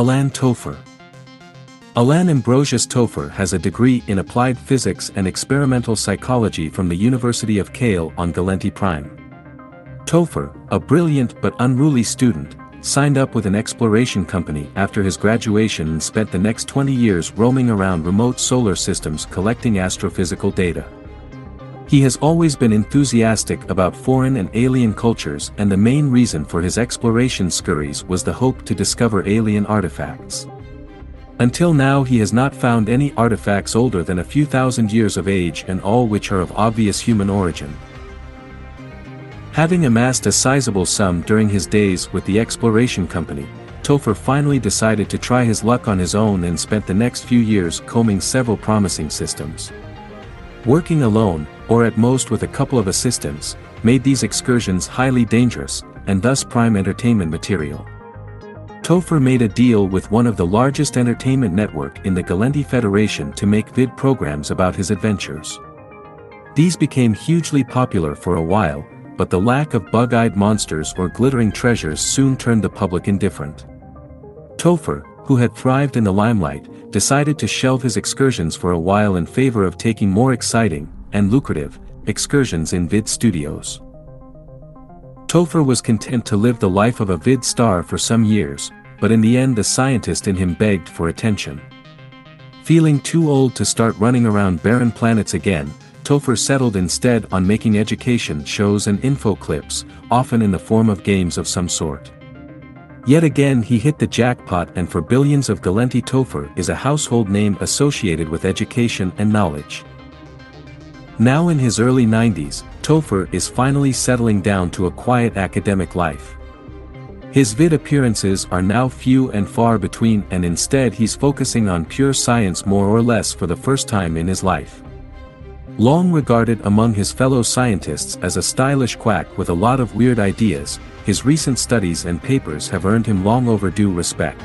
Alain Topher. Alain Ambrosius Topher has a degree in applied physics and experimental psychology from the University of Kehl on Gallente Prime. Topher, a brilliant but unruly student, signed up with an exploration company after his graduation and spent the next 20 years roaming around remote solar systems collecting astrophysical data. He has always been enthusiastic about foreign and alien cultures and the main reason for his exploration scurries was the hope to discover alien artifacts. Until now he has not found any artifacts older than a few thousand years of age and all which are of obvious human origin. Having amassed a sizable sum during his days with the exploration company, Topher finally decided to try his luck on his own and spent the next few years combing several promising systems. Working alone, or at most with a couple of assistants, made these excursions highly dangerous, and thus prime entertainment material. Topher made a deal with one of the largest entertainment network in the Gallente Federation to make vid programs about his adventures. These became hugely popular for a while, but the lack of bug-eyed monsters or glittering treasures soon turned the public indifferent. Topher, who had thrived in the limelight, decided to shelve his excursions for a while in favor of taking more exciting, and lucrative, excursions in vid studios. Topher was content to live the life of a vid star for some years, but in the end the scientist in him begged for attention. Feeling too old to start running around barren planets again, Topher settled instead on making education shows and info clips, often in the form of games of some sort. Yet again he hit the jackpot and for billions of Gallente Topher is a household name associated with education and knowledge. Now in his early 90s, Topher is finally settling down to a quiet academic life. His vid appearances are now few and far between and instead he's focusing on pure science more or less for the first time in his life. Long regarded among his fellow scientists as a stylish quack with a lot of weird ideas, his recent studies and papers have earned him long overdue respect.